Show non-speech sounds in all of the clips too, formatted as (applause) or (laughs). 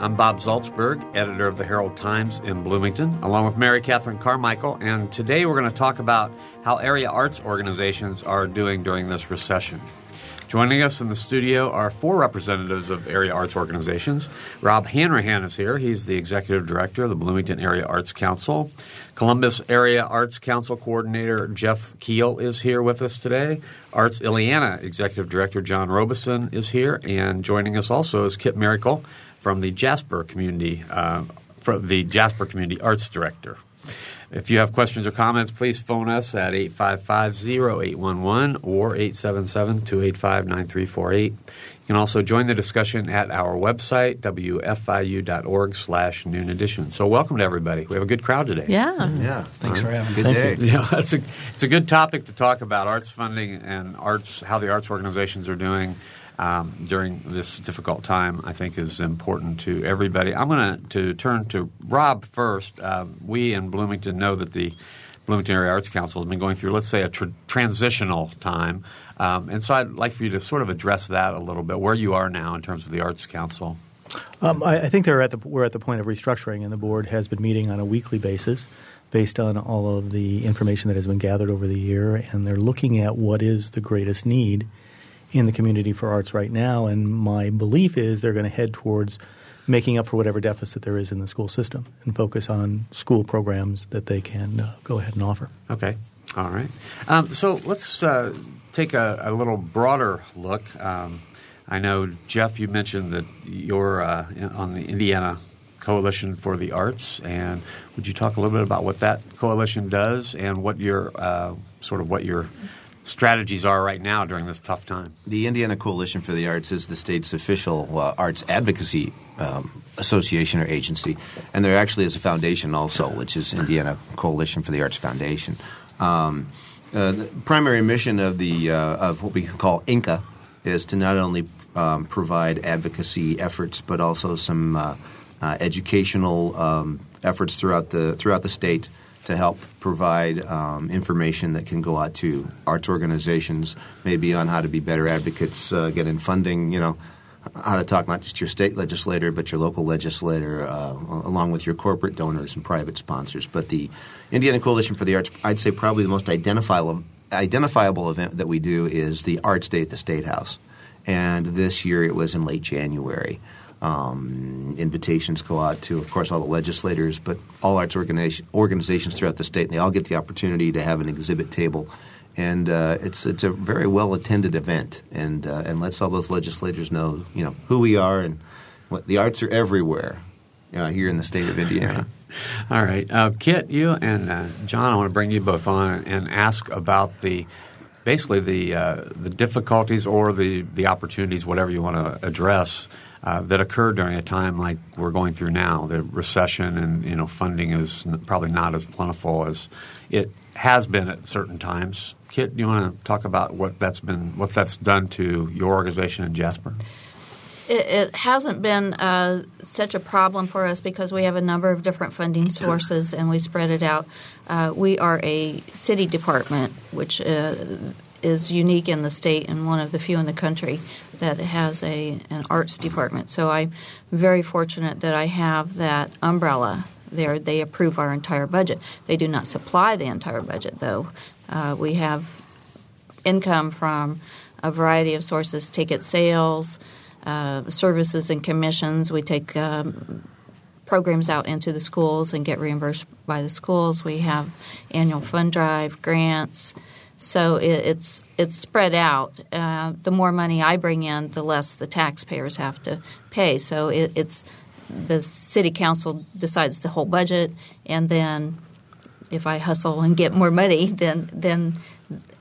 I'm Bob Zaltsberg, editor of the Herald Times in Bloomington, along with Mary Catherine Carmichael, and today we're going to talk about how area arts organizations are doing during this recession. Joining us in the studio are four representatives of area arts organizations. Rob Hanrahan is here. He's the executive director of the Bloomington Area Arts Council. Columbus Area Arts Council coordinator Jeff Keel is here with us today. Arts Illiana executive director John Robeson is here, and joining us also is Kit Miracle from the Jasper Community, uh, from the Jasper Community Arts Director. If you have questions or comments, please phone us at 855-0811 or 877-285-9348. You can also join the discussion at our website, wfiu.org slash noon edition. So welcome to everybody. We have a good crowd today. Yeah. Yeah. Thanks for having Good us. day. Yeah, it's a, it's a good topic to talk about, arts funding and arts, how the arts organizations are doing um, during this difficult time, I think is important to everybody. I'm going to turn to Rob first. Uh, we in Bloomington know that the Bloomington Area Arts Council has been going through, let's say, a tr- transitional time. Um, and so I'd like for you to sort of address that a little bit, where you are now in terms of the Arts Council. Um, I, I think at the, we're at the point of restructuring, and the board has been meeting on a weekly basis based on all of the information that has been gathered over the year, and they're looking at what is the greatest need in the community for arts right now. And my belief is they're going to head towards making up for whatever deficit there is in the school system and focus on school programs that they can uh, go ahead and offer. Okay. All right. Um, so let's uh, take a, a, little broader look. Um, I know, Jeff, you mentioned that you're uh, on the Indiana Coalition for the Arts, and would you talk a little bit about what that coalition does and what your uh, sort of what your strategies are right now during this tough time? The Indiana Coalition for the Arts is the state's official uh, arts advocacy um, association or agency, and there actually is a foundation also, which is Indiana Coalition for the Arts Foundation. Um, uh, the primary mission of the uh, of what we call INCA is to not only um, provide advocacy efforts, but also some uh, uh, educational um, efforts throughout the throughout the state to help provide um, information that can go out to arts organizations, maybe on how to be better advocates, uh, get in funding, you know, how to talk not just your state legislator, but your local legislator, uh, along with your corporate donors and private sponsors. But the Indiana Coalition for the Arts, I'd say probably the most identifiable, identifiable event that we do is the Arts Day at the State House. And this year it was in late January. Um, invitations go out to, of course, all the legislators, but all arts organizations throughout the state. And they all get the opportunity to have an exhibit table, and uh, it's it's a very well attended event, and uh, and lets all those legislators know, you know, who we are and what the arts are everywhere, you know, here in the state of Indiana. all right, uh, Kit, you and uh, John, I want to bring you both on and ask about the basically the uh, the difficulties or the the opportunities, whatever you want to address uh, that occurred during a time like we're going through now. The recession and you know funding is probably not as plentiful as it has been at certain times. Kit, do you want to talk about what that's been, what that's done to your organization in Jasper? It, it hasn't been uh, such a problem for us because we have a number of different funding sources and we spread it out. Uh, we are a city department, which uh, is unique in the state and one of the few in the country that has a an arts department. So I'm very fortunate that I have that umbrella there. They approve our entire budget. They do not supply the entire budget, though. Uh, we have income from a variety of sources: ticket sales, uh, services, and commissions. We take um, programs out into the schools and get reimbursed by the schools. We have annual fund drive grants. So it, it's it's spread out. Uh, the more money I bring in, the less the taxpayers have to pay. So it, it's the city council decides the whole budget, and then if I hustle and get more money, then then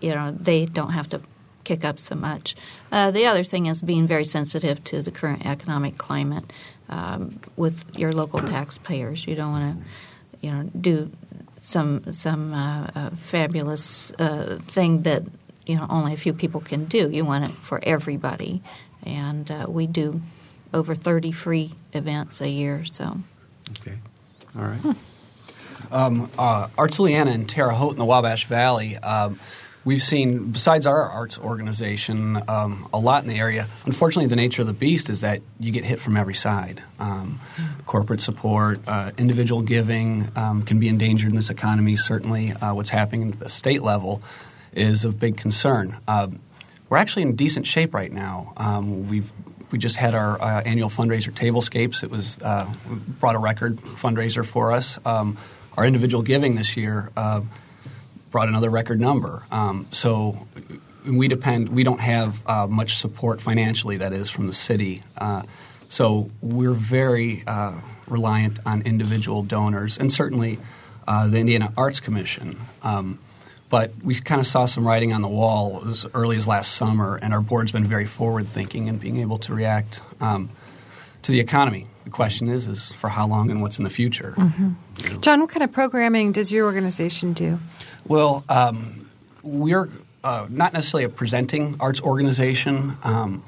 you know they don't have to kick up so much. Uh, the other thing is being very sensitive to the current economic climate um, with your local taxpayers. You don't want to, you know, do some some uh, uh, fabulous uh, thing that you know only a few people can do. You want it for everybody, and uh, we do over thirty free events a year. So, Okay. All right. Um, uh, and Terre Haute in the Wabash Valley. Um, we've seen, besides our arts organization, um, a lot in the area. Unfortunately, the nature of the beast is that you get hit from every side. Um, corporate support, uh, individual giving um, can be endangered in this economy. Certainly, uh, what's happening at the state level is of big concern. Um, we're actually in decent shape right now. Um, we've we just had our uh, annual fundraiser, Tablescapes. It was uh, brought a record fundraiser for us. Our individual giving this year uh, brought another record number. Um, so we depend. We don't have uh, much support financially. That is from the city. Uh, so we're very uh, reliant on individual donors, and certainly the Indiana Arts Commission. Um, but we kind of saw some writing on the wall as early as last summer, and our board's been very forward thinking and being able to react um, to the economy. The question is, is for how long and what's in the future. Mm-hmm. John, what kind of programming does your organization do? Well, um, we're uh, not necessarily a presenting arts organization. Um,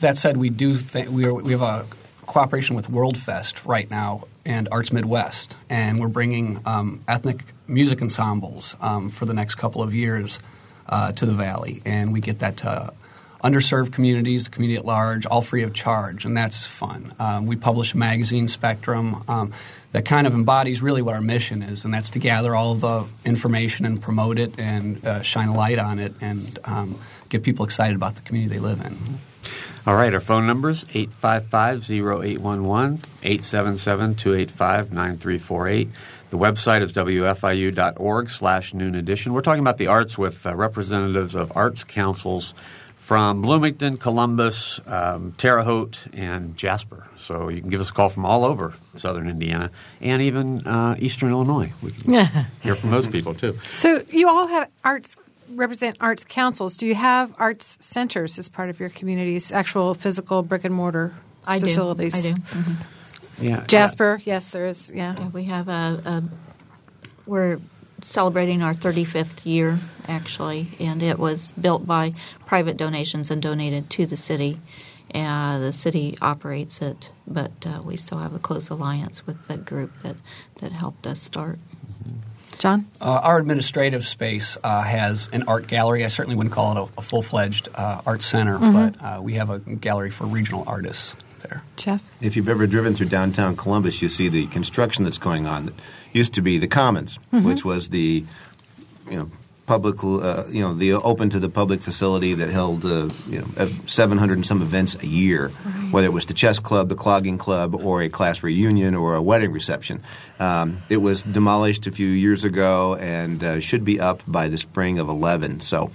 that said, we do th- we, are, we have a cooperation with WorldFest right now and Arts Midwest, and we're bringing um, ethnic music ensembles um, for the next couple of years uh, to the Valley, and we get that to underserved communities, the community at large, all free of charge, and that's fun. Um, we publish a magazine, Spectrum, um, that kind of embodies really what our mission is, and that's to gather all the information and promote it and uh, shine a light on it and um, get people excited about the community they live in. All right, our phone numbers 855-0811, 877-285-9348. The website is wfiu.org slash noon edition. We're talking about the arts with uh, representatives of arts councils from Bloomington, Columbus, um, Terre Haute, and Jasper. So you can give us a call from all over southern Indiana and even uh, eastern Illinois. We can hear from those people too. So you all have arts represent arts councils. Do you have arts centers as part of your community's actual physical brick and mortar I facilities? Do. I do. Mm-hmm. Yeah, Jasper, yes, there is. Yeah, yeah we have a, a. We're celebrating our 35th year actually, and it was built by private donations and donated to the city. Uh, the city operates it, but uh, we still have a close alliance with the group that, that helped us start. John? Uh, our administrative space uh, has an art gallery. I certainly wouldn't call it a, a full fledged uh, art center, mm-hmm. but uh, we have a gallery for regional artists there. Jeff? If you've ever driven through downtown Columbus, you see the construction that's going on that used to be the Commons, mm-hmm. which was the you know public, uh, you know, the open to the public facility that held, uh, you know, 700 and some events a year, right. whether it was the chess club, the clogging club, or a class reunion or a wedding reception. Um, it was demolished a few years ago and uh, should be up by the spring of 11. So.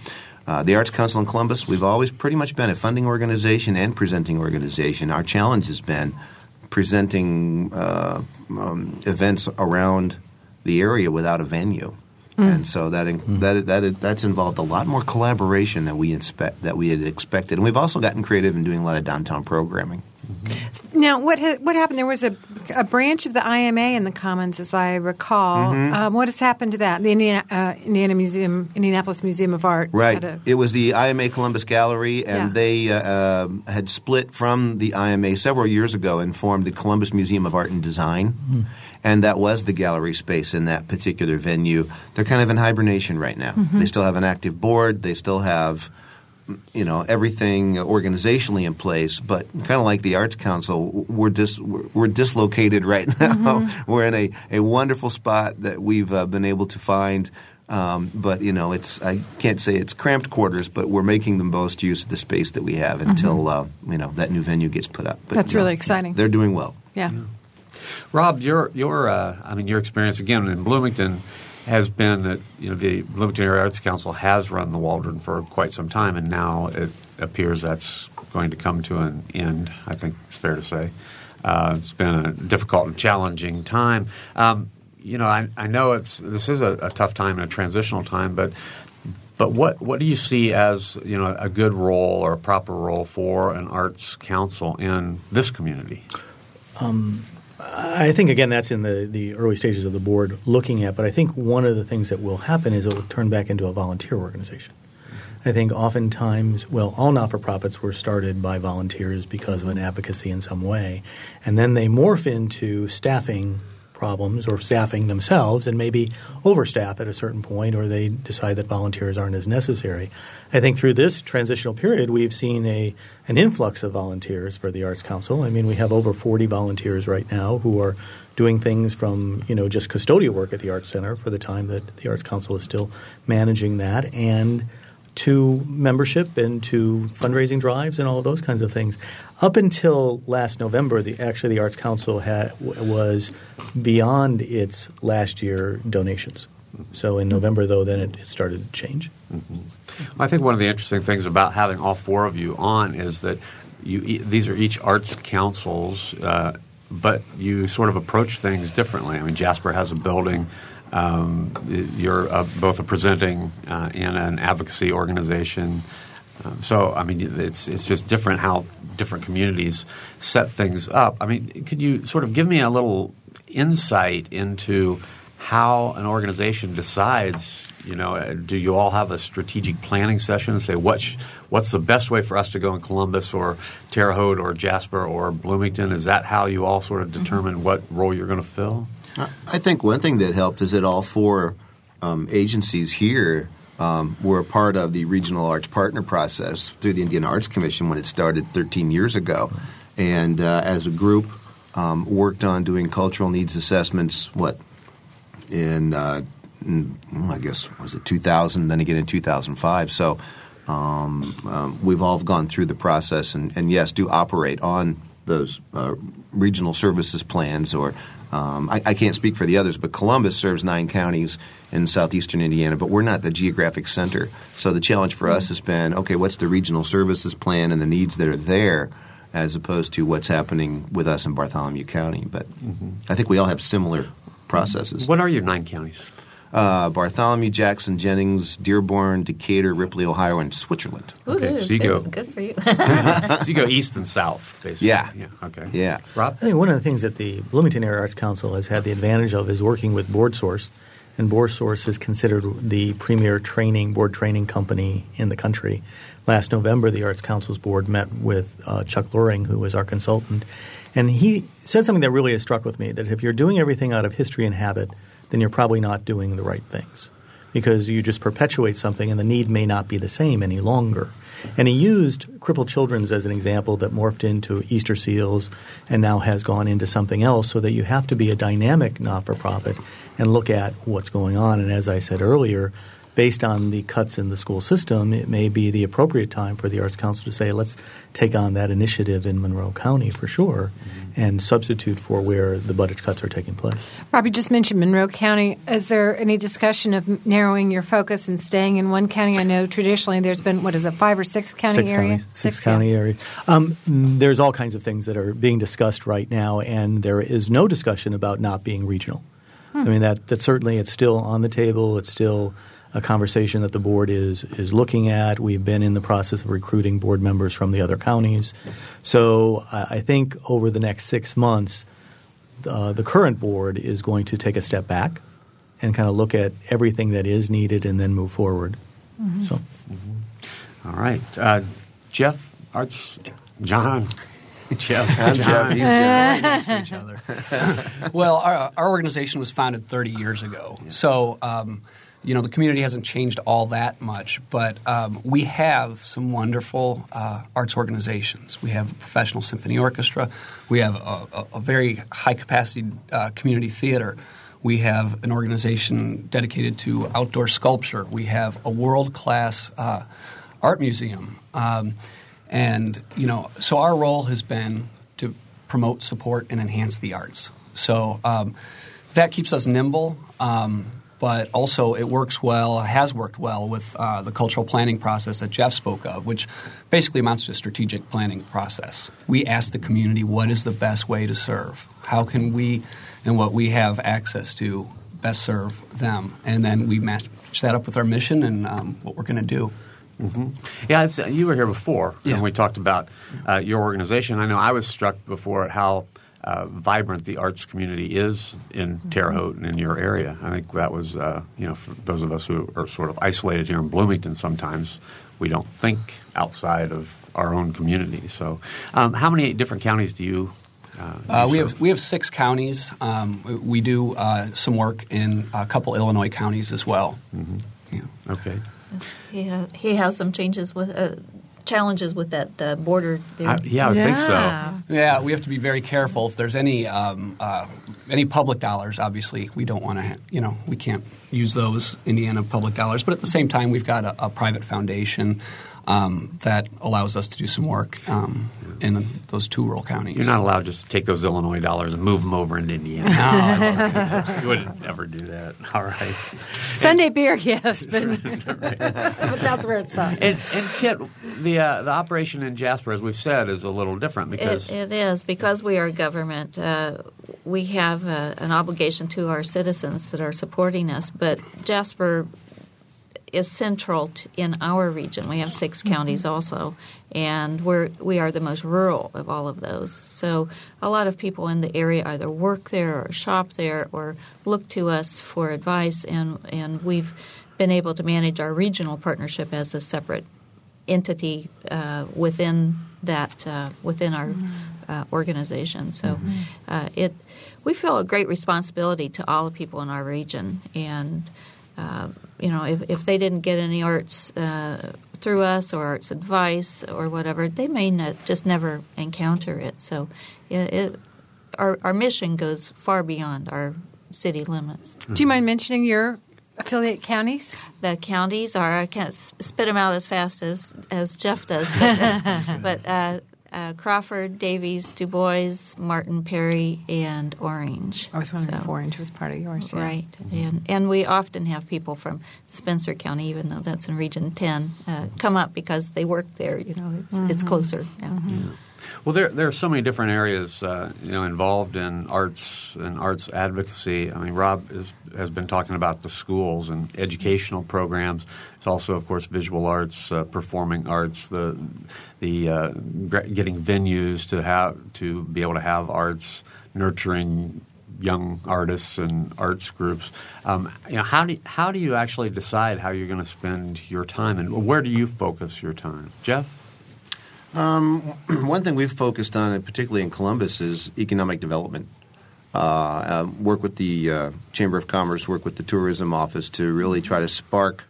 Uh, the Arts Council in Columbus, we've always pretty much been a funding organization and presenting organization. Our challenge has been presenting uh, um, events around the area without a venue. Mm. And so that, mm. that, that that's involved a lot more collaboration than we expect that we had expected. And we've also gotten creative in doing a lot of downtown programming. Mm-hmm. Now, what ha- what happened? There was a, a branch of the IMA in the Commons, as I recall. Mm-hmm. Um, what has happened to that? The Indiana, uh, Indiana Museum, Indianapolis Museum of Art. Right. A, it was the IMA Columbus Gallery, and yeah. they uh, um, had split from the IMA several years ago and formed the Columbus Museum of Art and Design. Mm and that was the gallery space in that particular venue. They're kind of in hibernation right now. Mm-hmm. They still have an active board. They still have you know everything organizationally in place, but kind of like the Arts Council, we're dis, we're, dislocated right (laughs) now. Mm-hmm. we're in a, a wonderful spot that we've uh, been able to find. Um, but you know, it's I can't say it's cramped quarters, but we're making the most use of the space that we have until mm-hmm. uh, you know that new venue gets put up. But, That's really know, exciting. They're doing well. yeah. yeah. Rob, your your uh, I mean your experience again in Bloomington has been that you know the Area Arts Council has run the Waldron for quite some time, and now it appears that's going to come to an end. I think it's fair to say. Uh, it's been a difficult and challenging time. Um, you know, I, I, know it's this is a, a, tough time and a transitional time, but but what what do you see as you know a good role or a proper role for an arts council in this community? Um, I think again that's in the, the early stages of the board looking at, but I think one of the things that will happen is it will turn back into a volunteer organization. I think oftentimes, well, all not for profits were started by volunteers because of an advocacy in some way, and then they morph into staffing problems or staffing themselves and maybe overstaff at a certain point or they decide that volunteers aren't as necessary. I think through this transitional period we've seen a an influx of volunteers for the Arts Council. I mean we have over 40 volunteers right now who are doing things from, you know, just custodial work at the Arts Center for the time that the Arts Council is still managing that and to membership and to fundraising drives and all those kinds of things. Up until last November, the, actually the Arts Council had, was beyond its last year donations. So in November, though, then it, started to change. Mm-hmm. I think one of the interesting things about having all four of you on is that you, these are each arts councils, uh, but you sort of approach things differently. I mean, Jasper has a building um, you're uh, both a presenting uh, and an advocacy organization. Uh, so, I mean, it's it's just different how different communities set things up. I mean, could you sort of give me a little insight into how an organization decides? You know, uh, do you all have a strategic planning session and say what sh- what's the best way for us to go in Columbus or Terre Haute or Jasper or Bloomington? Is that how you all sort of determine what role you're going to fill? I think one thing that helped is that all four um, agencies here um, were a part of the regional arts partner process through the Indian Arts Commission when it started 13 years ago, and uh, as a group um, worked on doing cultural needs assessments. What in, uh, in, I guess was it 2000, then again in 2005. So um, um, we've all gone through the process, and, and yes, do operate on those uh, regional services plans or um, I, I, can't speak for the others, but Columbus serves nine counties in southeastern Indiana, but we're not the geographic center. So the challenge for us has been okay, what's the regional services plan and the needs that are there, as opposed to what's happening with us in Bartholomew County. But mm-hmm. I think we all have similar processes. What are your nine counties? Uh, Bartholomew, Jackson, Jennings, Dearborn, Decatur, Ripley, Ohio, and Switzerland. Okay, so you go good for you. (laughs) so you go east and south, basically. Yeah. Yeah. Okay. Yeah. Rob, I think one of the things that the Bloomington Area Arts Council has had the advantage of is working with BoardSource, and BoardSource is considered the premier training board training company in the country. Last November, the Arts Council's board met with uh, Chuck Loring, who was our consultant, and he said something that really has struck with me: that if you're doing everything out of history and habit then you're probably not doing the right things because you just perpetuate something and the need may not be the same any longer. And he used crippled children's as an example that morphed into Easter seals and now has gone into something else so that you have to be a dynamic not for profit and look at what's going on. And as I said earlier, based on the cuts in the school system, it may be the appropriate time for the Arts Council to say, let's take on that initiative in Monroe County for sure mm-hmm. and substitute for where the budget cuts are taking place. Robbie just mentioned Monroe County. Is there any discussion of narrowing your focus and staying in one county? I know traditionally there's been, what is it, five or six county six area? Counties, six, six county area. Um, there's all kinds of things that are being discussed right now, and there is no discussion about not being regional. Hmm. I mean, that, that certainly it's still on the table. It's still – a conversation that the board is is looking at. We've been in the process of recruiting board members from the other counties. So I think over the next six months, uh, the current board is going to take a step back and kind of look at everything that is needed and then move forward. Mm-hmm. So, mm-hmm. All right, uh, Jeff, Arts, John. (laughs) Jeff. I'm Jeff. He's Jeff. (laughs) next to each other. (laughs) well, our, our, organization was founded 30 years ago. So um, you know the community hasn't changed all that much, but um, we have some wonderful uh, arts organizations. We have a professional symphony orchestra. We have a, a, a very high capacity uh, community theater. We have an organization dedicated to outdoor sculpture. We have a world class uh, art museum, um, and you know, so our role has been to promote, support, and enhance the arts. So um, that keeps us nimble. Um, but also it works well, has worked well with uh, the cultural planning process that Jeff spoke of, which basically amounts to a strategic planning process. We ask the community what is the best way to serve? How can we and what we have access to best serve them? And then we match that up with our mission and um, what we're going to do. Mm-hmm. Yeah, you were here before, yeah. and we talked about uh, your organization. I know I was struck before at how uh, vibrant the arts community is in Terre Haute and in your area. I think that was, uh, you know, for those of us who are sort of isolated here in Bloomington, sometimes we don't think outside of our own community. So, um, how many different counties do you? Uh, uh we have we have six counties. Um, we do uh, some work in a couple Illinois counties as well. Mm-hmm. Yeah. Okay. He has, he has some changes with uh, challenges with that uh, border. There. I, yeah, I yeah. think so. Yeah, we have to be very careful. If there's any um, uh, any public dollars, obviously we don't want to. Ha- you know, we can't use those Indiana public dollars. But at the same time, we've got a, a private foundation um, that allows us to do some work um, in those two rural counties. You're not allowed just to take those Illinois dollars and move them over into Indiana. no, (laughs) you wouldn't ever do that. (laughs) All right. Sunday beer, (laughs) yes, but, but that's where it stops. And, and Kit, the uh, the operation in Jasper, as we've said, is a little different because it, it is because we are government. Uh, we have uh, an obligation to our citizens that are supporting us, but Jasper is central in our region. We have 6 mm-hmm. counties also, and we're we are the most rural of all of those. So a lot of people in the area either work there or shop there or look to us for advice, and and we've been able to manage our regional partnership as a separate entity uh, within that uh, within our mm-hmm. uh, organization. So mm-hmm. Uh, it we feel a great responsibility to all the people in our region and uh, you know, if, if they didn't get any arts uh, through us or arts advice or whatever, they may not, just never encounter it. So it, it, our, our mission goes far beyond our city limits. Do you mind mentioning your affiliate counties? The counties are I can't spit them out as fast as as Jeff does, but, uh, (laughs) but uh, Crawford, Daviess, Du Bois, Martin, Perry, and Orange. I was wondering so, if Orange was part of yours. Yeah. Right, and and we often have people from Spencer County, even though that's in Region Ten, uh, come up because they work there. You know, it's mm-hmm. it's closer. Yeah. Mm-hmm. Well, there there are so many different areas uh, you know involved in arts and arts advocacy. I mean, Rob is, has been talking about the schools and educational programs. It's also, of course, visual arts, uh, performing arts, the the uh, getting venues to have to be able to have arts, nurturing young artists and arts groups. Um, you know, how do how do you actually decide how you're going to spend your time, and where do you focus your time, Jeff? Um, (clears throat) one thing we've focused on, and particularly in Columbus, is economic development. Uh, uh, work with the uh, Chamber of Commerce, work with the Tourism Office to really try to spark,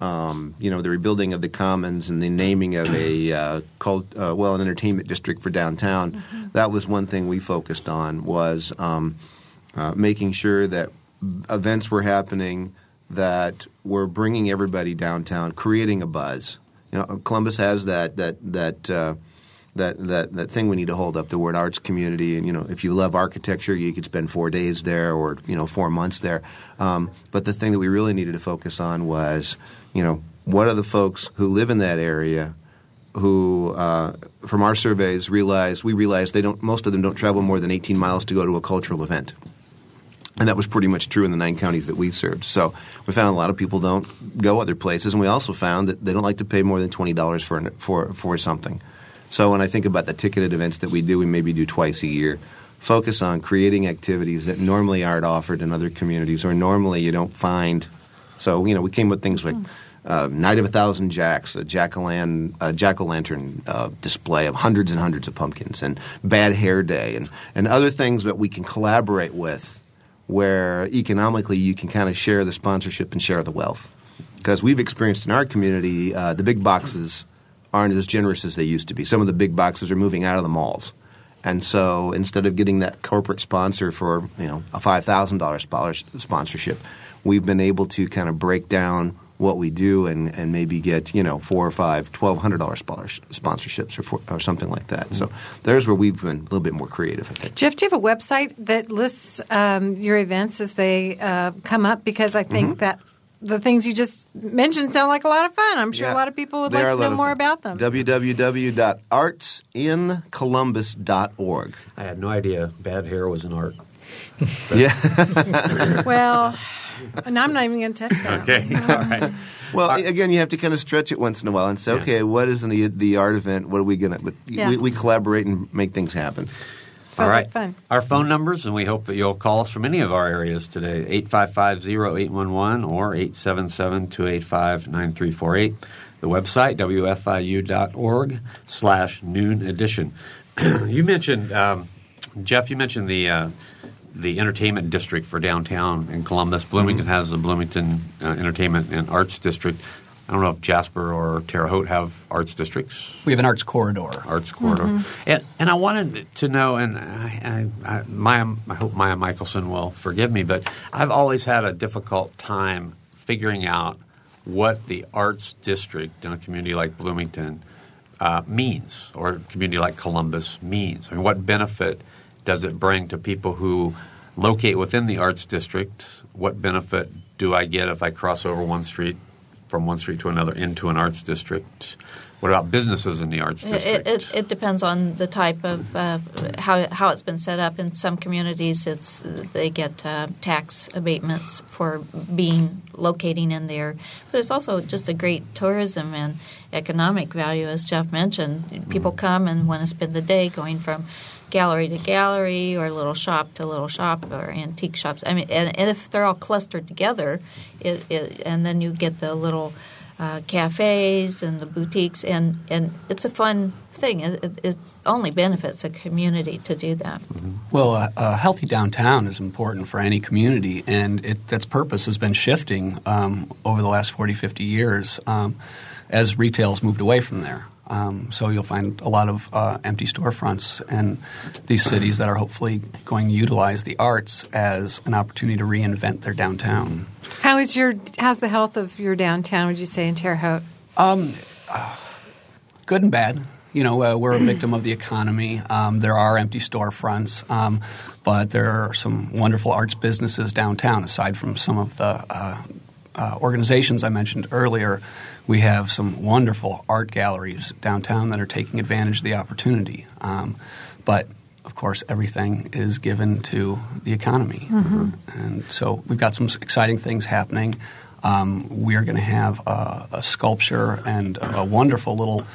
um, you know, the rebuilding of the commons and the naming of a uh, cult, uh, well, an entertainment district for downtown. Mm-hmm. That was one thing we focused on was um, uh, making sure that events were happening that were bringing everybody downtown, creating a buzz. You know, Columbus has that that that uh, that that that thing we need to hold up. The word arts community, and you know, if you love architecture, you could spend four days there, or you know, four months there. Um, but the thing that we really needed to focus on was, you know, what are the folks who live in that area who, uh, from our surveys, realize we realize they don't. Most of them don't travel more than 18 miles to go to a cultural event. And that was pretty much true in the nine counties that we served. So we found a lot of people don't go other places, and we also found that they don't like to pay more than twenty dollars for for for something. So when I think about the ticketed events that we do, we maybe do twice a year. Focus on creating activities that normally aren't offered in other communities, or normally you don't find. So you know, we came with things like. Uh, Night of a Thousand Jacks, a jack o' lantern uh, display of hundreds and hundreds of pumpkins, and Bad Hair Day, and, and other things that we can collaborate with where economically you can kind of share the sponsorship and share the wealth. Because we've experienced in our community, uh, the big boxes aren't as generous as they used to be. Some of the big boxes are moving out of the malls. And so instead of getting that corporate sponsor for you know a five thousand dollars sponsorship, we've been able to kind of break down what we do and, and maybe get you know four or five twelve hundred dollar sponsorships or, for, or something like that. So there's where we've been a little bit more creative. I think. Jeff, do you have a website that lists um, your events as they uh, come up? Because I think Mm-hmm. that the things you just mentioned sound like a lot of fun. I'm sure Yeah. a lot of people would like to know more fun. about them. www.artsincolumbus.org. I had no idea bad hair was an art. Yeah. well, (laughs) (laughs) and I'm not even going to touch that. Okay, (laughs) all right. Well, again, you have to kind of stretch it once in a while and say, Yeah. okay, what is the the art event? What are we gonna? Yeah. we, we collaborate and make things happen. All Sounds right. like fun. Our phone numbers, and we hope that you'll call us from any of our areas today 855 0811 or 877 285 9348. The website, wfiu.org slash noon edition. (clears throat) you mentioned, um, Jeff, you mentioned the. Uh, the entertainment district for downtown in Columbus. Bloomington has the Bloomington uh, Entertainment and Arts District. I don't know if Jasper or Terre Haute have arts districts We have an arts corridor. arts corridor. And, and I wanted to know, and I, I, I, Miah, I hope Miah Michaelsen will forgive me, but I've always had a difficult time figuring out what the arts district in a community like Bloomington uh, means, or a community like Columbus means. I mean, what benefit does it bring to people who locate within the arts district? What benefit do I get if I cross over one street from one street to another into an arts district? What about businesses in the arts district? it, it, it depends on the type of uh, how how it's been set up. In some communities, it's they get uh, tax abatements for being locating in there, but it's also just a great tourism and economic value, as Jeff mentioned. People come and want to spend the day going from gallery to gallery or little shop to little shop or antique shops. I mean, and, and if they're all clustered together, it, it, and then you get the little uh, cafes and the boutiques, and, and it's a fun thing. It, it, only benefits a community to do that. Well, a, a healthy downtown is important for any community, and it, its purpose has been shifting um, over the last 40, 50 years um, as retail's moved away from there. Um, so you'll find a lot of uh, empty storefronts in these cities that are hopefully going to utilize the arts as an opportunity to reinvent their downtown. How is your how's the health of your downtown? Would you say in Terre Haute? good and bad. You know, uh, we're a victim of the economy. Um, there are empty storefronts, um, but there are some wonderful arts businesses downtown. Aside from some of the uh, uh, organizations I mentioned earlier, we have some wonderful art galleries downtown that are taking advantage of the opportunity. Um, but of course, everything is given to the economy, and so we've got some exciting things happening. Um, we are going to have a, a sculpture and a wonderful little,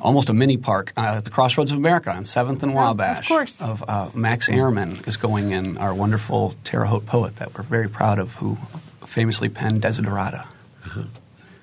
almost a mini park uh, at the Crossroads of America on Seventh and Wabash. course. Of uh, Max Ehrmann is going in, our wonderful Terre Haute poet that we're very proud of, who famously penned Desiderata.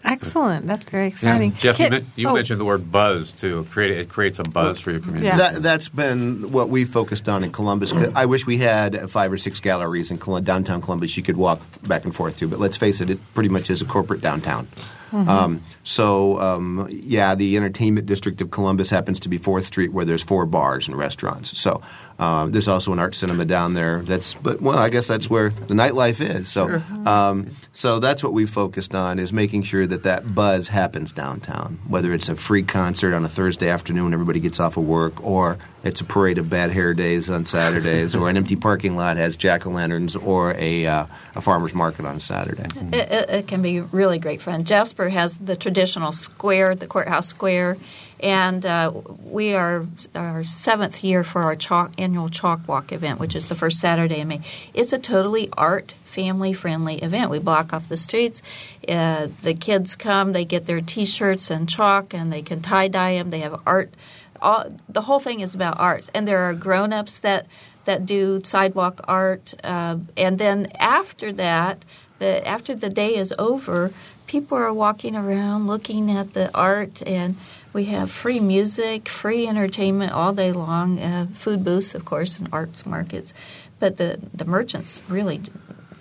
Excellent. That's very Yeah. exciting. Jeff, you, Kit- men- you oh, mentioned the word buzz too. Create, it creates a buzz for your community. Yeah. That, that's been what we focused on in Columbus. Mm. I wish we had five or six galleries in downtown Columbus you could walk back and forth to. But let's face it, it pretty much is a corporate downtown. Um, so, um, yeah, the entertainment district of Columbus happens to be Fourth Street, where there's four bars and restaurants. So, uh, there's also an art cinema down there. That's, but well, I guess that's where the nightlife is. So, um, so that's what we focused on is making sure that that buzz happens downtown. Whether it's a free concert on a Thursday afternoon, when everybody gets off of work, or it's a parade of bad hair days on Saturdays, or an empty parking lot has jack o' lanterns, or a uh, a farmers market on Saturday. It, it, it can be really great fun. Jasper has the traditional square, the courthouse square, and uh, we are our seventh year for our chalk, annual chalk walk event, which is the first Saturday in May. It's a totally art family friendly event. We block off the streets. Uh, the kids come, they get their T-shirts and chalk, and they can tie dye them. They have art. All, the whole thing is about arts, and there are grown ups that that do sidewalk art, uh, and then after that, the after the day is over, people are walking around looking at the art, and we have free music, free entertainment all day long, uh, food booths, of course, and arts markets. But the the merchants really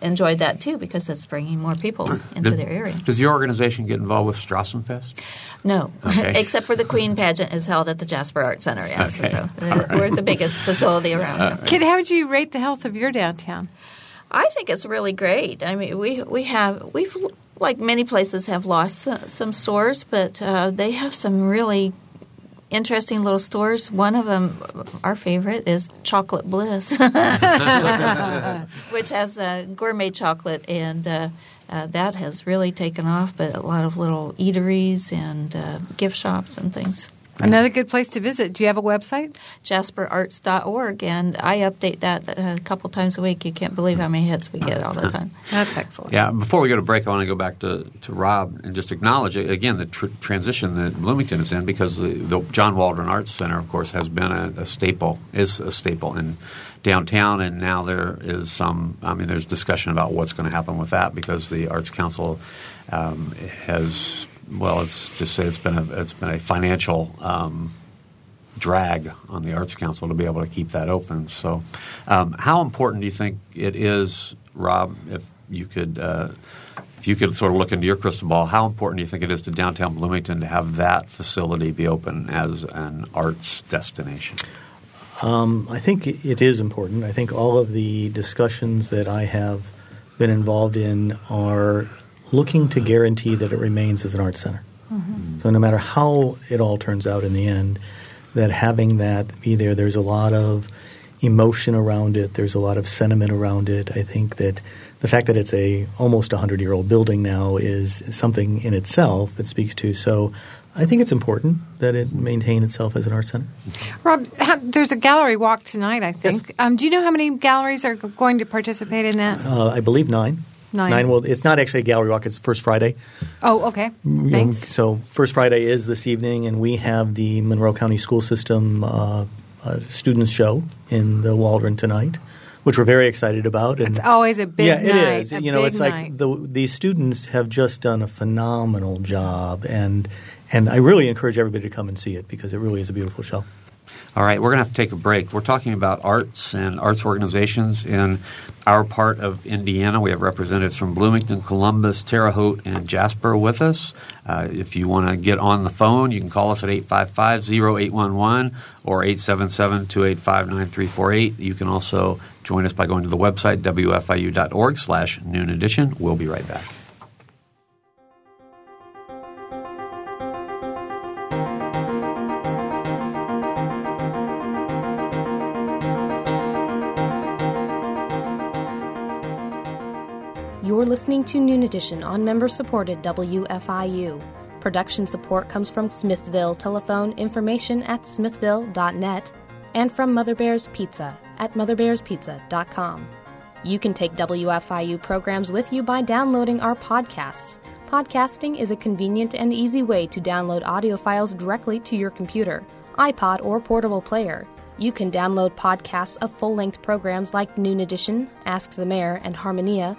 enjoyed that too because it's bringing more people into Does- their area. Does your organization get involved with Strassenfest? No, Okay. (laughs) except for the Queen pageant is held at the Jasper Art Center. Yes, Okay. so uh, we're the biggest facility around. Kit, how would you rate the health of your downtown? I think it's really great. I mean, we we have we've like many places, have lost some stores, but uh, they have some really interesting little stores. One of them, our favorite, is Chocolate Bliss, (laughs) which has uh, gourmet chocolate, and uh, uh, that has really taken off. But a lot of little eateries and uh, gift shops and things. Another good place to visit. Do you have a website? JasperArts.org, and I update that a couple times a week. You can't believe how many hits we get all the time. (laughs) That's excellent. Yeah, before we go to break, I want to go back to, to Rob and just acknowledge again the tr- transition that Bloomington is in because the, the, John Waldron Arts Center, of course, has been a, a staple, is a staple in downtown, and now there is some. I mean, there's discussion about what's going to happen with that because the Arts Council um, has well, it's just say it's been a it's been a financial um, drag on the Arts Council to be able to keep that open. So, um, how important do you think it is, Rob? If you could. Uh, if you could sort of look into your crystal ball, how important do you think it is to downtown Bloomington to have that facility be open as an arts destination? Um, I think it is important. I think all of the discussions that I have been involved in are looking to guarantee that it remains as an art center. Mm-hmm. So no matter how it all turns out in the end, that having that be there, there's a lot of emotion around it. There's a lot of sentiment around it. I think that the fact that it's a almost a hundred year old building now is something in itself that speaks to. So I think it's important that it maintain itself as an art center. Rob, there's a gallery walk tonight. I think. Yes. Um, do you know how many galleries are going to participate in that? Uh, I believe nine. Nine. Nine. Well, it's not actually a gallery walk. It's First Friday. Oh, okay. Know, Thanks. so First Friday is this evening, and we have the Monroe County School System uh, uh, students show in the Waldron tonight, which we're very excited about. And It's always a big yeah, night. it is. you know, it's like the these students have just done a phenomenal job, and and I really encourage everybody to come and see it because it really is a beautiful show. All right, we're going to have to take a break. We're talking about arts and arts organizations in our part of Indiana. We have representatives from Bloomington, Columbus, Terre Haute, and Jasper with us. Uh, if you want to get on the phone, you can call us at 855-0811 or 877-285-9348. You can also join us by going to the website wfiu.org slash noon edition. We'll be right back. Listening to Noon Edition on member supported WFIU. Production support comes from Smithville Telephone Information at smithville.net and from Mother Bear's Pizza at motherbearspizza.com. You can take WFIU programs with you by downloading our podcasts. Podcasting is a convenient and easy way to download audio files directly to your computer, iPod, or portable player. You can download podcasts of full length programs like Noon Edition, Ask the Mayor, and Harmonia,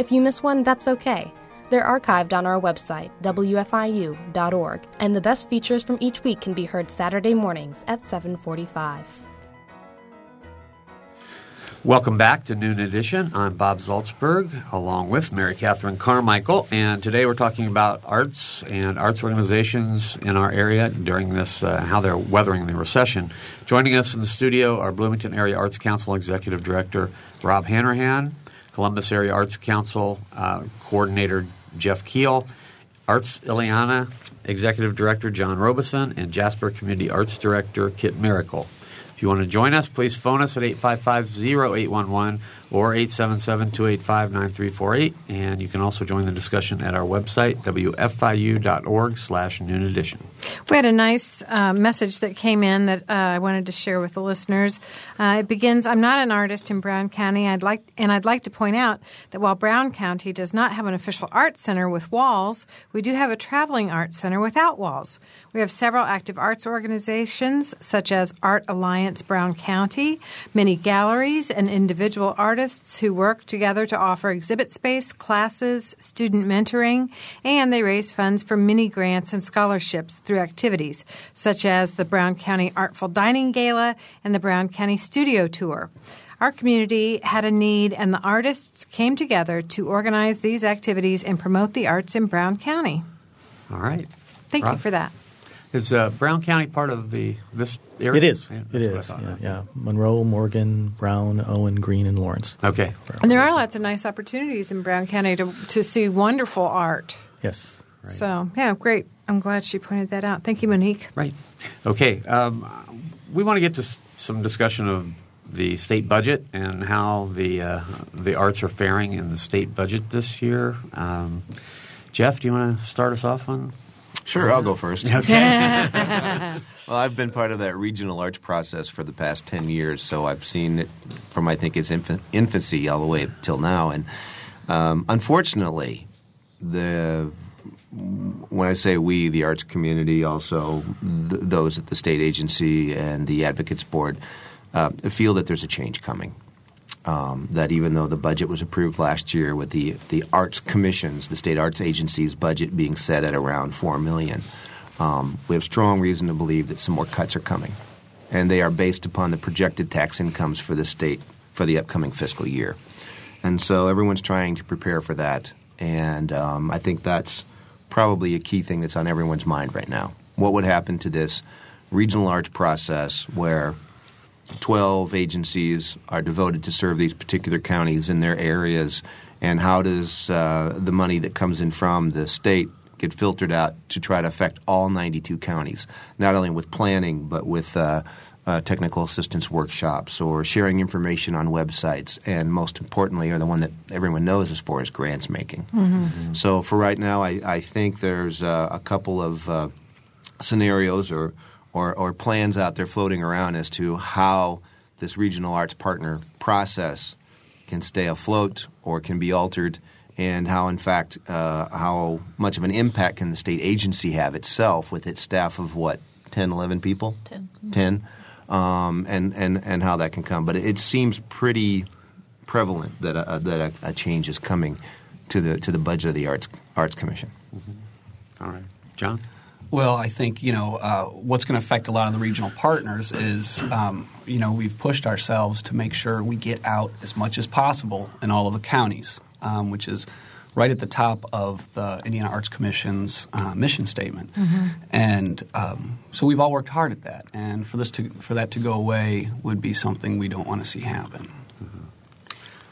If you miss one, that's okay. They're archived on our website, wfiu.org, and the best features from each week can be heard Saturday mornings at 7:45. Welcome back to Noon Edition. I'm Bob Zaltsberg, along with Mary Catherine Carmichael, and today we're talking about arts and arts organizations in our area during this, uh, how they're weathering the recession. Joining us in the studio are Bloomington Area Arts Council Executive Director Rob Hanrahan, Columbus Area Arts Council uh, Coordinator Jeff Keel, Arts Illiana Executive Director John Robeson, and Jasper Community Arts Director Kit Miracle. If you want to join us, please phone us at 855-0811 or 877-285-9348. And you can also join the discussion at our website, wfiu.org slash noon edition. We had a nice uh, message that came in that uh, I wanted to share with the listeners. Uh, it begins, "I'm not an artist in Brown County. I'd like, and I'd like to point out that while Brown County does not have an official art center with walls, we do have a traveling art center without walls. We have several active arts organizations, such as Art Alliance Brown County, many galleries, and individual artists who work together to offer exhibit space, classes, student mentoring, and they raise funds for many grants and scholarships through activities such as the Brown County Artful Dining Gala and the Brown County Studio Tour. Our community had a need, and the artists came together to organize these activities and promote the arts in Brown County. All right. Thank Rob? you for that. Is uh, Brown County part of the this area? It is. Yeah, it that's what I is. thought. Yeah, yeah. Monroe, Morgan, Brown, Owen, Greene, and Lawrence. Okay. And there are lots of nice opportunities in Brown County to, to see wonderful art. Yes. So, yeah, great. I'm glad she pointed that out. Thank you, Monique. Right. Okay. Um, we want to get to s- some discussion of the state budget and how the uh, the arts are faring in the state budget this year. Um, Jeff, do you want to start us off on? Sure, I'll go first. (laughs) Okay. (laughs) Well, I've been part of that regional arts process for the past 10 years, so I've seen it from, I think, its infant, infancy all the way till now. And um, unfortunately, the when I say we, the arts community, also th- those at the state agency and the advocates board, uh, feel that there's a change coming. Um, that even though the budget was approved last year with the, the arts commissions, the state arts agency's budget being set at around four million, um, we have strong reason to believe that some more cuts are coming, and they are based upon the projected tax incomes for the state for the upcoming fiscal year, and so everyone's trying to prepare for that, and um, I think that's probably a key thing that's on everyone's mind right now. What would happen to this regional arts process where 12 agencies are devoted to serve these particular counties in their areas, and how does uh, the money that comes in from the state get filtered out to try to affect all 92 counties, not only with planning but with uh, uh, technical assistance workshops or sharing information on websites, and most importantly, or the one that everyone knows as far as grants making. So for right now, I, I think there's uh, a couple of uh, scenarios or, or, or plans out there floating around as to how this regional arts partner process can stay afloat or can be altered, and how, in fact, uh, how much of an impact can the state agency have itself with its staff of what, 10, 11 people? 10. 10, um, and, and, and how that can come. But it seems pretty prevalent that a, that a, a change is coming to the, to the budget of the Arts, Arts Commission. All right. John? Well, I think you know uh, what's going to affect a lot of the regional partners is um, you know we've pushed ourselves to make sure we get out as much as possible in all of the counties, um, which is right at the top of the Indiana Arts Commission's uh, mission statement, and um, so we've all worked hard at that. And for this to for that to go away would be something we don't want to see happen.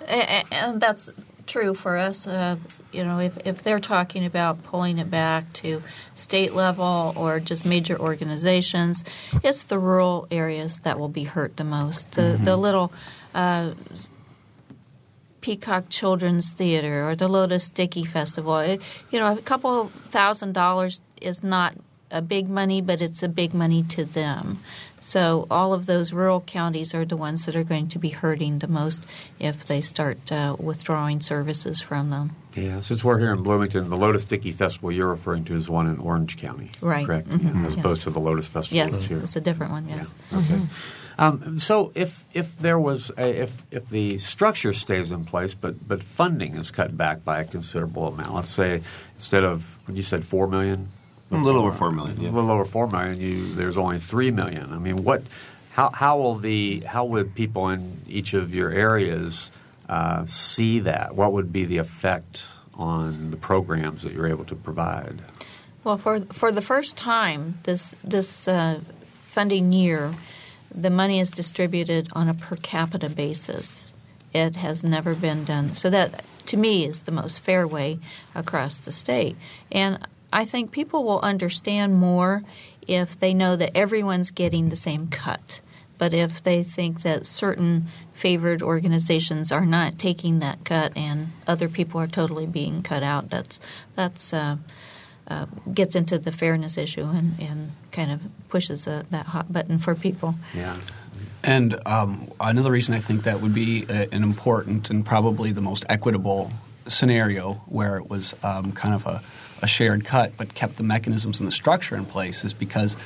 A- a- and that's true for us. Uh, you know, if, if they're talking about pulling it back to state level or just major organizations, it's the rural areas that will be hurt the most. The, the little uh, Peacock Children's Theater or the Lotus Dickey Festival. It, you know, a couple thousand dollars is not a big money, but it's a big money to them. So all of those rural counties are the ones that are going to be hurting the most if they start uh, withdrawing services from them. Yeah, since we're here in Bloomington, the Lotus Dickey Festival you're referring to is one in Orange County, Right. Correct, Mhm. Yeah, as Yes. opposed to the Lotus Festival Yes, that's here. it's a different one. Yes. Yeah. Okay. Um, so if if there was a, if if the structure stays in place, but but funding is cut back by a considerable amount, let's say instead of what you said four million, A little over four million. Yeah. a little over four million, you there's only three million. I mean, what? How how will the how would people in each of your areas uh, see that? What would be the effect on the programs that you're able to provide? Well, for for the first time this this uh, funding year, the money is distributed on a per capita basis. It has never been done. So that to me is the most fair way across the state. And I think people will understand more if they know that everyone's getting the same cut. But if they think that certain favored organizations are not taking that cut and other people are totally being cut out, that's that's uh, uh, gets into the fairness issue and, and kind of pushes uh, that hot button for people. Yeah. And um, another reason I think that would be a, an important and probably the most equitable scenario where it was um, kind of a, a, shared cut but kept the mechanisms and the structure in place is because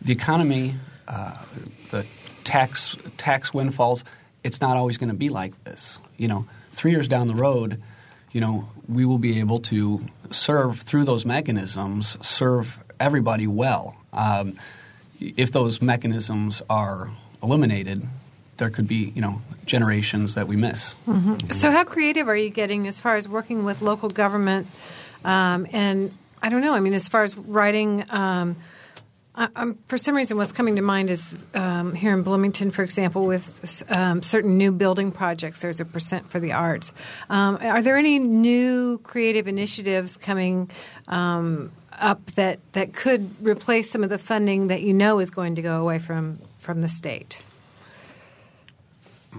the economy, uh, the tax tax windfalls, it's not always going to be like this. You know, three years down the road, you know, we will be able to serve through those mechanisms, serve everybody well. Um, if those mechanisms are eliminated, there could be you know generations that we miss. Mm-hmm. So, how creative are you getting as far as working with local government? Um, and I don't know. I mean, as far as writing. Um, I, for some reason, what's coming to mind is um, here in Bloomington, for example, with um, certain new building projects, there's a percent for the arts. Um, are there any new creative initiatives coming um, up that, that could replace some of the funding that you know is going to go away from, from the state?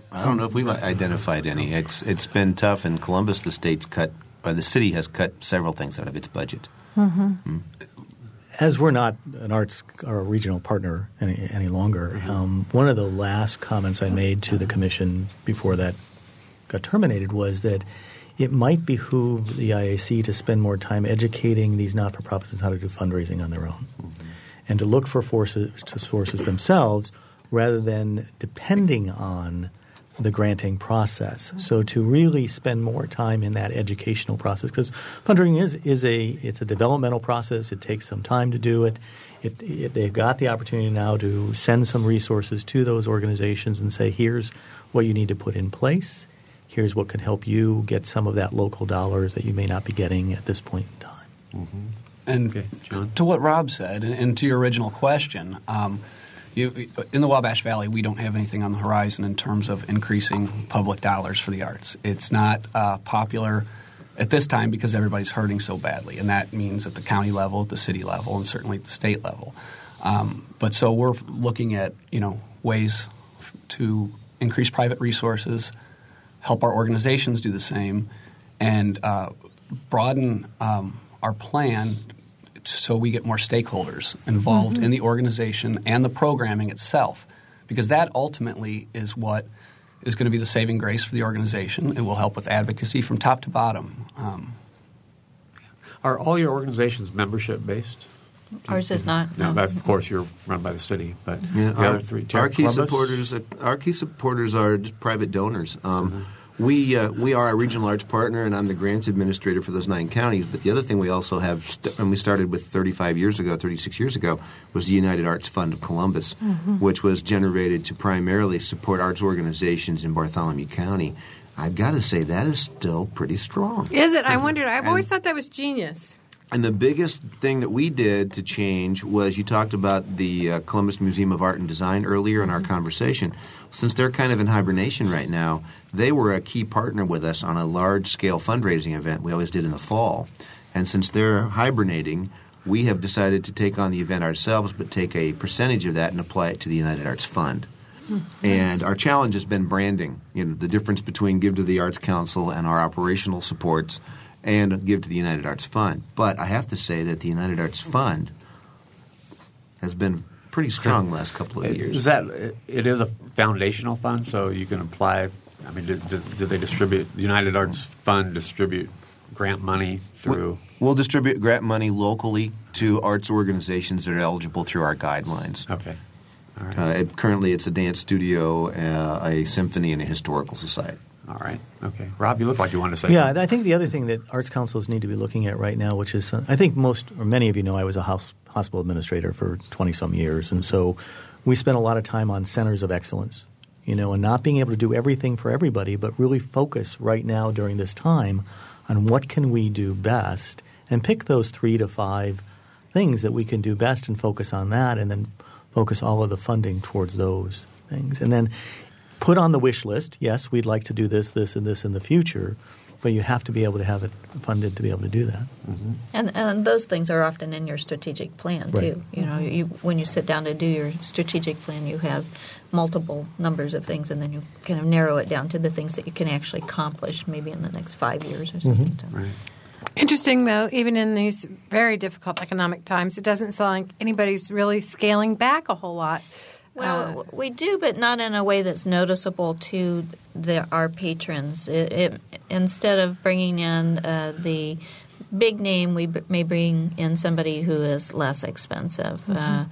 I don't know if we've identified any. It's it's been tough in Columbus. The state's cut, or the city has cut several things out of its budget. Mm-hmm. Mm-hmm as we're not an arts or a regional partner any, any longer, um, one of the last comments I made to the commission before that got terminated was that it might behoove the IAC to spend more time educating these not-for-profits on how to do fundraising on their own, mm-hmm. and to look for forces to sources themselves rather than depending on the granting process. So to really spend more time in that educational process, because fundraising is, is a it's a developmental process. It takes some time to do it. It, it. They've got the opportunity now to send some resources to those organizations and say, here's what you need to put in place. Here's what can help you get some of that local dollars that you may not be getting at this point in time. Mm-hmm. And okay, to what Rob said, and, and to your original question. Um, you, in the Wabash Valley, we don't have anything on the horizon in terms of increasing public dollars for the arts. It's not uh, popular at this time because everybody's hurting so badly, and that means at the county level, at the city level, and certainly at the state level. Um, but so we're looking at you know ways to increase private resources, help our organizations do the same, and uh, broaden um, our plan so we get more stakeholders involved mm-hmm. in the organization and the programming itself, because that ultimately is what is going to be the saving grace for the organization. It will help with advocacy from top to bottom. Um, Are all your organizations membership based? Ours is not. No, no. of course you're run by the city, but yeah, the our, other three. Our key Columbus? supporters, our key supporters are just private donors. Um, mm-hmm. We uh, we are a regional arts partner, and I'm the grants administrator for those nine counties. But the other thing we also have, st- and we started with 35 years ago, 36 years ago, was the United Arts Fund of Columbus, mm-hmm. which was generated to primarily support arts organizations in Bartholomew County. I've got to say that is still pretty strong. Is it? I wondered. I've and, always thought that was genius. And the biggest thing that we did to change was you talked about the uh, Columbus Museum of Art and Design earlier in our mm-hmm. conversation. Since they're kind of in hibernation right now, they were a key partner with us on a large scale fundraising event we always did in the fall. And since they're hibernating, we have decided to take on the event ourselves, but take a percentage of that and apply it to the United Arts Fund. Hmm, and our challenge has been branding. You know, the difference between Give to the Arts Council and our operational supports – and give to the United Arts Fund. But I have to say that the United Arts Fund has been pretty strong the last couple of years. Is that it is a foundational fund, so you can apply. I mean, do, do, do they distribute the United Arts Fund distribute grant money through? We'll, we'll, distribute grant money locally to arts organizations that are eligible through our guidelines. Okay. Uh, it, currently, it's a dance studio, uh, a symphony, and a historical society. All right. Okay. Rob, you look like you wanted to say yeah, something. I think the other thing that arts councils need to be looking at right now, which is, uh, I think most or many of you know I was a house, hospital administrator for 20 some years. And so we spent a lot of time on centers of excellence, you know, and not being able to do everything for everybody, but really focus right now during this time on what can we do best and pick those three to five things that we can do best and focus on that and then focus all of the funding towards those things. And then put on the wish list, yes, we'd like to do this, this, and this in the future, but you have to be able to have it funded to be able to do that. Mm-hmm. And, and those things are often in your strategic plan right. too. You know, you, when you sit down to do your strategic plan, you have multiple numbers of things, and then you kind of narrow it down to the things that you can actually accomplish, maybe in the next five years or something. Mm-hmm. Right. Interesting, though, even in these very difficult economic times, it doesn't sound like anybody's really scaling back a whole lot. Well, Uh, we do, but not in a way that's noticeable to the, our patrons. It, it, instead of bringing in uh, the big name, we b- may bring in somebody who is less expensive. Uh,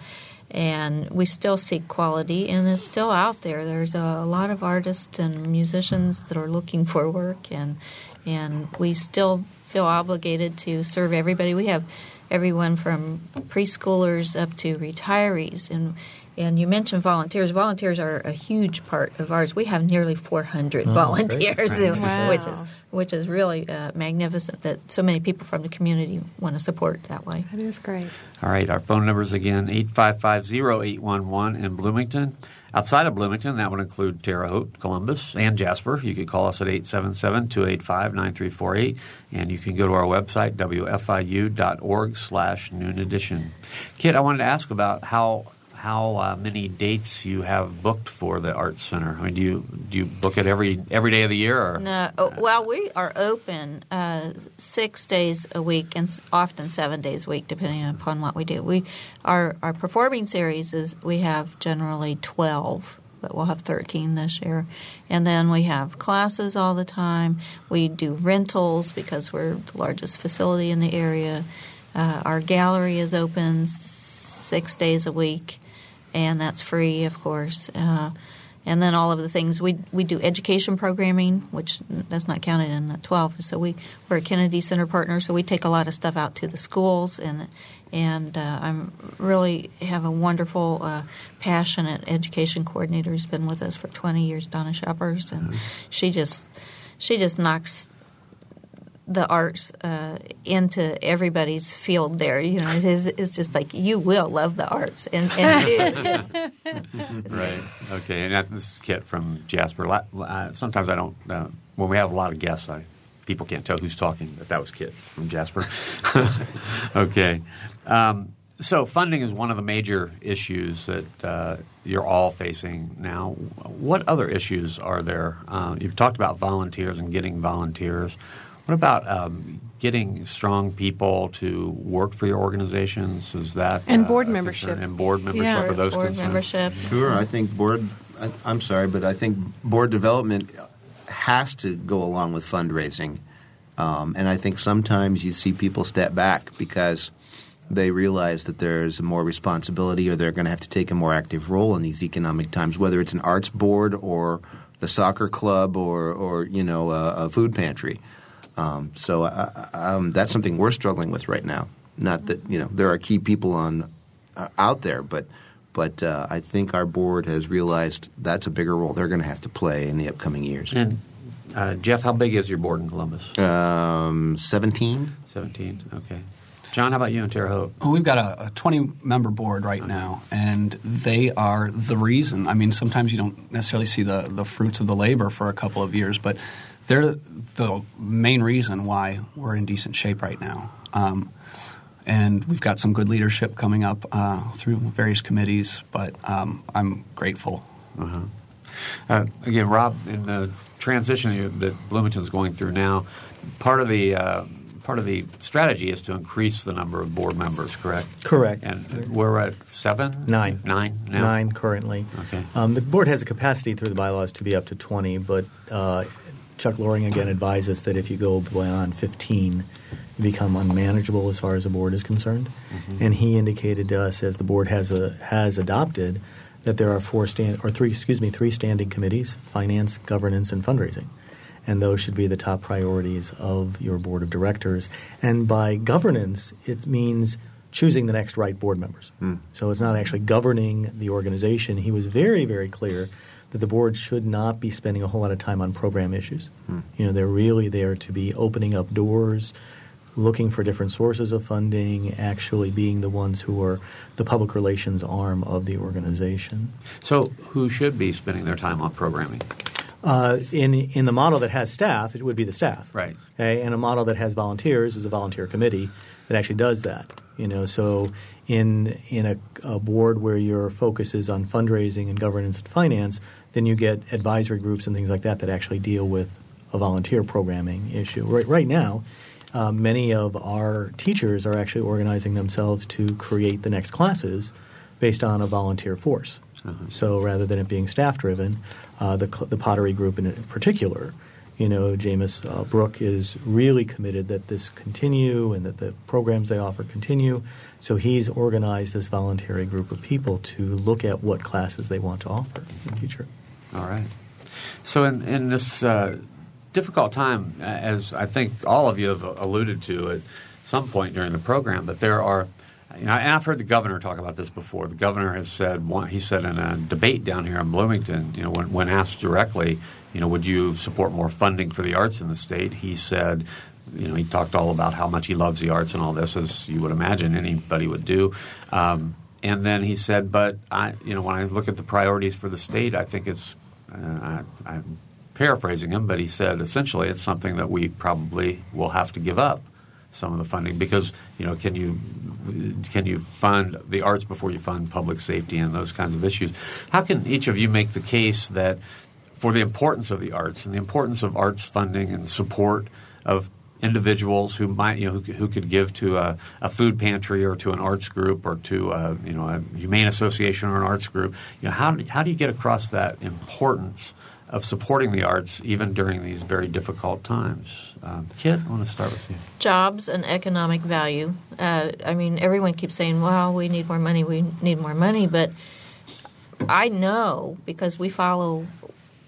and we still seek quality, and it's still out there. There's a, a lot of artists and musicians that are looking for work, and and we still feel obligated to serve everybody. We have everyone from preschoolers up to retirees, and and you mentioned volunteers. Volunteers are a huge part of ours. We have nearly 400 volunteers, Wow. (laughs) which is which is really uh, magnificent that so many people from the community want to support that way. that is great. All right, our phone numbers again 855-0811 in Bloomington. Outside of Bloomington, that would include Terre Haute, Columbus, and Jasper. You could call us at 877-285-9348, and you can go to our website, wfiu.org slash noon edition. Kit, I wanted to ask about how how uh, many dates you have booked for the Arts Center. I mean, do you do you book it every every day of the year? Or? No, oh, well, we are open uh, six days a week and often seven days a week, depending upon what we do. We our our performing series is we have generally twelve, but we'll have thirteen this year, and then we have classes all the time. We do rentals because we're the largest facility in the area. Uh, our gallery is open six days a week, and that's free, of course. Uh, and then all of the things we we do education programming, which that's not counted in that twelve. So we we're a Kennedy Center partner, so we take a lot of stuff out to the schools, and and uh, I'm really have a wonderful, uh, passionate education coordinator who's been with us for 20 years, Donna Sheppers, and she just she just knocks the arts uh, into everybody's field there. You know, it is it's just like you will love the arts, and, and do. (laughs) Right. Okay. And that, this is Kit from Jasper. Uh, sometimes I don't. Uh, when we have a lot of guests, I people can't tell who's talking, but that was Kit from Jasper. (laughs) okay. Um, so funding is one of the major issues that uh, you're all facing now. What other issues are there? Uh, you've talked about volunteers and getting volunteers. What about um, getting strong people to work for your organizations? Is that And uh, board a membership. And board membership Yeah. are those board concerns? membership. Sure, I think board. I, I'm sorry, but I think board development has to go along with fundraising, um, and I think sometimes you see people step back because they realize that there's more responsibility, or they're going to have to take a more active role in these economic times, whether it's an arts board or the soccer club or, or you know, a, a food pantry. Um, so I, I, um, that's something we're struggling with right now. Not that you know there are key people on uh, out there, but but uh, I think our board has realized that's a bigger role they're going to have to play in the upcoming years. And uh, Jeff, how big is your board in Columbus? Um, Seventeen. Seventeen. Okay. John, how about you in Terre Haute? Well, we've got a, a 20 member board right now, and they are the reason. I mean, sometimes you don't necessarily see the, the fruits of the labor for a couple of years, but they're the main reason why we're in decent shape right now. Um, and we've got some good leadership coming up uh, through various committees, but um, I'm grateful. Uh, again, Rob, in the transition you- that Bloomington's going through now, part of the uh, part of the strategy is to increase the number of board members. Correct. Correct. And we're at seven, Nine. nine now. Nine currently. Okay. Um, the board has a capacity through the bylaws to be up to 20, but uh, Chuck Loring again advises us that if you go beyond 15, you become unmanageable as far as the board is concerned. Mm-hmm. And he indicated to us, as the board has a, has adopted, that there are four stand or three excuse me three standing committees: finance, governance, and fundraising. And those should be the top priorities of your board of directors. And by governance, it means choosing the next right board members. So it's not actually governing the organization. He was very, very clear that the board should not be spending a whole lot of time on program issues. You know, they're really there to be opening up doors, looking for different sources of funding, actually being the ones who are the public relations arm of the organization. So, who should be spending their time on programming? Uh, in in the model that has staff, it would be the staff, Right. Okay? And a model that has volunteers is a volunteer committee that actually does that. You know, so in in a, a board where your focus is on fundraising and governance and finance, then you get advisory groups and things like that that actually deal with a volunteer programming issue. Right right now, uh, many of our teachers are actually organizing themselves to create the next classes based on a volunteer force. Uh-huh. So rather than it being staff driven, uh, the, the pottery group in particular, you know, Jameis uh, Brook is really committed that this continue and that the programs they offer continue. So he's organized this voluntary group of people to look at what classes they want to offer in the future. All right. So in, in this uh, difficult time, as I think all of you have alluded to at some point during the program, but there are you know, I've heard the governor talk about this before. The governor has said he said in a debate down here in Bloomington, you know, when, when asked directly, you know, would you support more funding for the arts in the state? He said, you know, he talked all about how much he loves the arts and all this, as you would imagine anybody would do. Um, and then he said, but I, you know, when I look at the priorities for the state, I think it's, uh, I, I'm paraphrasing him, but he said essentially it's something that we probably will have to give up some of the funding because you know can you can you fund the arts before you fund public safety and those kinds of issues? How can each of you make the case that for the importance of the arts and the importance of arts funding and support of individuals who might you know who, who could give to a, a, food pantry or to an arts group or to a, you know a humane association or an arts group you know how how do you get across that importance of supporting the arts even during these very difficult times. Um, Kit, I want to start with you. Jobs and economic value. Uh, I mean, everyone keeps saying, well, we need more money, we need more money, but I know because we follow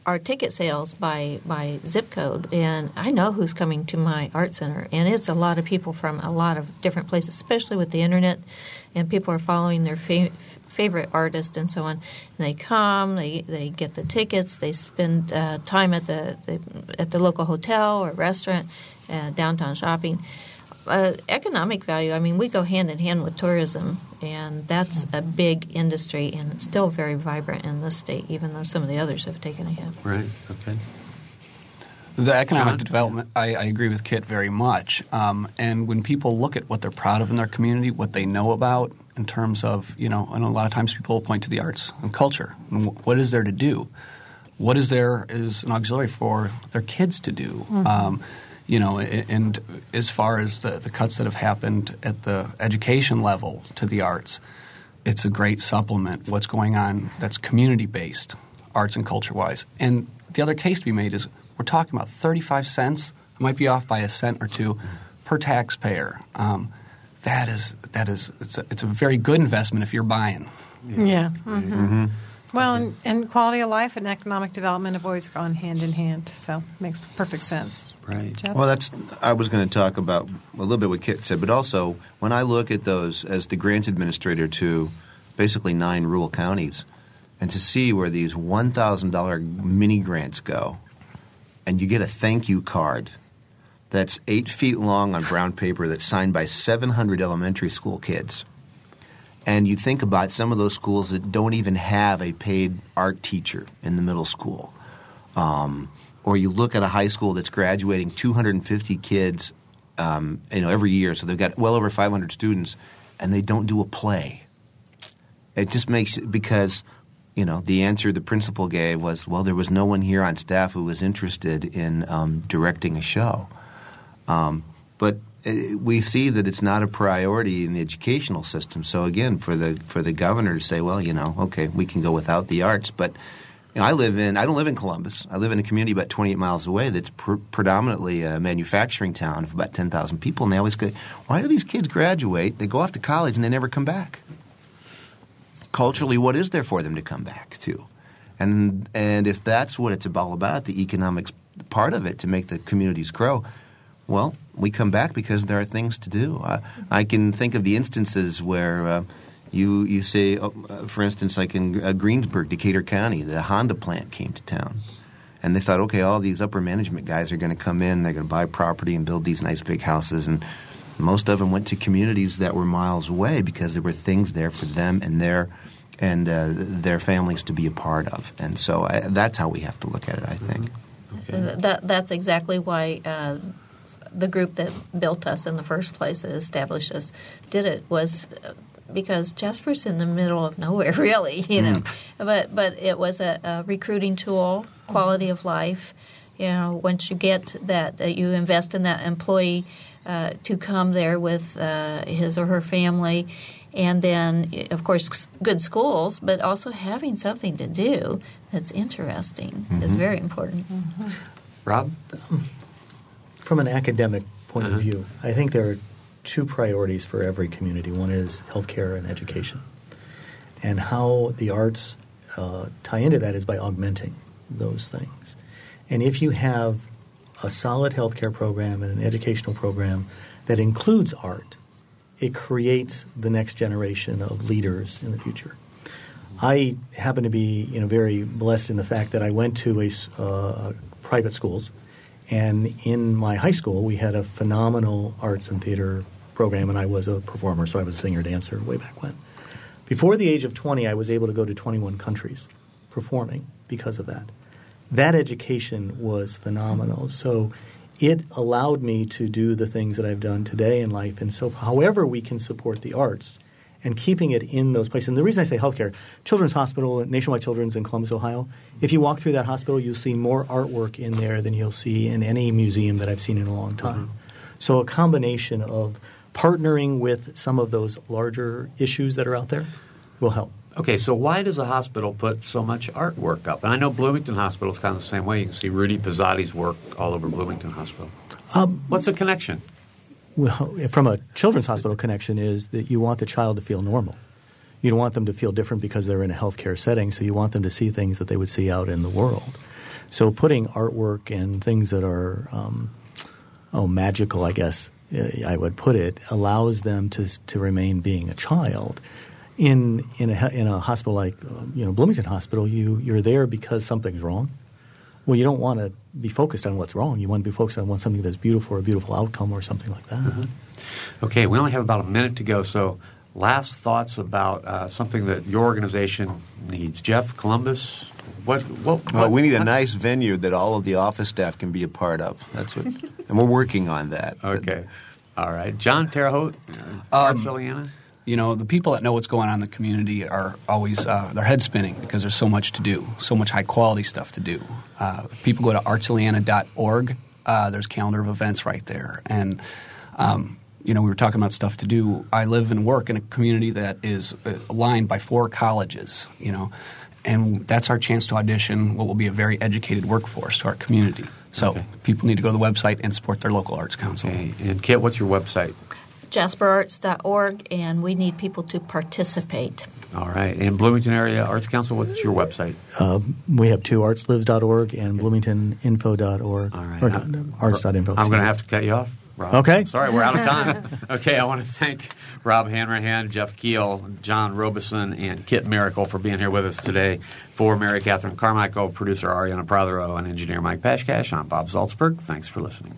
our ticket sales by, by zip code, and I know who's coming to my art center, and it's a lot of people from a lot of different places, especially with the internet, and people are following their fa- favorite artist and so on. And they come, they they get the tickets, they spend uh, time at the, the, at the local hotel or restaurant, uh, downtown shopping. Uh, economic value. I mean, we go hand in hand with tourism, and that's a big industry, and it's still very vibrant in this state, even though some of the others have taken a hit. Right. Okay. The economic John? development, I, I, agree with Kit very much. Um, and when people look at what they're proud of in their community, what they know about, in terms of, you know, and a lot of times people point to the arts and culture. And what is there to do? What is there is an auxiliary for their kids to do? Mm-hmm. Um, you know, and as far as the, the cuts that have happened at the education level to the arts, it's a great supplement. What's going on that's community based, arts and culture wise. And the other case to be made is we're talking about 35 cents, I might be off by a cent or two per taxpayer. Um, that is that is it's a, it's a very good investment if you're buying. Yeah. yeah. Mm-hmm. Mm-hmm. Well, and, and, quality of life and economic development have always gone hand in hand, so it makes perfect sense. Right. Jeff? Well, that's I was going to talk about a little bit what Kit said, but also when I look at those as the grants administrator to basically nine rural counties, and to see where these one thousand dollar mini grants go, and you get a thank you card that's eight feet long on brown paper that's signed by 700 elementary school kids. And you think about some of those schools that don't even have a paid art teacher in the middle school. Um, or you look at a high school that's graduating 250 kids um, you know, every year, so they've got well over 500 students, and they don't do a play. It just makes because you know the answer the principal gave was well there was no one here on staff who was interested in um, directing a show um, but Uh, we see that it's not a priority in the educational system. So again, for the for the governor to say, well, you know, okay, we can go without the arts, but you know, I live in I don't live in Columbus. I live in a community about 28 miles away that's pr- predominantly a manufacturing town of about 10,000 people, and they always go, why do these kids graduate? They go off to college and they never come back. Culturally, what is there for them to come back to? And and if that's what it's all about, the economics part of it to make the communities grow well, we come back because there are things to do. Uh, I can think of the instances where uh, you you say, uh, for instance, like in uh, Greensburg, Decatur County, the Honda plant came to town, and they thought, okay, all these upper management guys are going to come in, they're going to buy property and build these nice big houses, and most of them went to communities that were miles away because there were things there for them and their and uh, their families to be a part of, and so I, that's how we have to look at it. I think. Okay. That, that's exactly why uh, the group that built us in the first place, that established us, did it was uh, because Jasper's in the middle of nowhere, (laughs) really, you know. Mm. But but it was a, a, recruiting tool, quality of life. You know, once you get that, that you invest in that employee uh, to come there with uh, his or her family. And then, of course, good schools, but also having something to do that's interesting mm-hmm. is very important. Mm-hmm. Rob? From an academic point uh-huh. of view, I think there are two priorities for every community. One is healthcare and education. And how the arts uh, tie into that is by augmenting those things. And if you have a solid healthcare program and an educational program that includes art, it creates the next generation of leaders in the future. I happen to be you know, very blessed in the fact that I went to a, uh, private schools, and in my high school we had a phenomenal arts and theater program, and I was a performer, so I was a singer dancer way back when. Before the age of 20, I was able to go to 21 countries performing because of that. That education was phenomenal. So it allowed me to do the things that I've done today in life. And so, however, we can support the arts and keeping it in those places. And the reason I say healthcare, Children's Hospital, Nationwide Children's in Columbus, Ohio, if you walk through that hospital, you'll see more artwork in there than you'll see in any museum that I've seen in a long time. Mm-hmm. So, a combination of partnering with some of those larger issues that are out there will help. Okay, so why does a hospital put so much artwork up? And I know Bloomington Hospital is kind of the same way. You can see Rudy Pozzatti's work all over Bloomington Hospital. Um, What's the connection? Well, from a children's hospital connection is that you want the child to feel normal. You don't want them to feel different because they're in a healthcare setting, so you want them to see things that they would see out in the world. So putting artwork and things that are, um, oh, magical, I guess I would put it, allows them to to remain being a child. In in a in a hospital like you know Bloomington Hospital, you you're there because something's wrong. Well, you don't want to be focused on what's wrong. You want to be focused on something that's beautiful or a beautiful outcome or something like that. Mm-hmm. Okay, we only have about a minute to go, so last thoughts about uh, something that your organization needs. Jeff, Columbus, what, what, well, we need a nice venue that all of the office staff can be a part of. That's what, and we're working on that. (laughs) Okay, all right. John Terre Haute, uh, um, You know, the people that know what's going on in the community are always uh, their head spinning because there's so much to do, so much high quality stuff to do. Uh, people go to artsilliana.org. Uh, there's calendar of events right there, and um, you know, we were talking about stuff to do. I live and work in a community that is aligned by four colleges. You know and that's our chance to audition what will be a very educated workforce to our community. So okay. people need to go to the website and support their local arts council. Okay. And Kit, what's your website? JasperArts.org, and we need people to participate. All right. And Bloomington Area Arts Council, what's your website? Uh, we have two, artslives.org and bloomingtoninfo.org. All right. Or, arts.info. I'm going to have to cut you off. Rob. Okay. Sorry, we're out of time. (laughs) okay, I want to thank Rob Hanrahan, Jeff Keel, John Robeson, and Kit Miracle for being here with us today. For Mary Catherine Carmichael, producer Arianna Prothero, and engineer Mike Pashkash, I'm Bob Zaltsberg. Thanks for listening.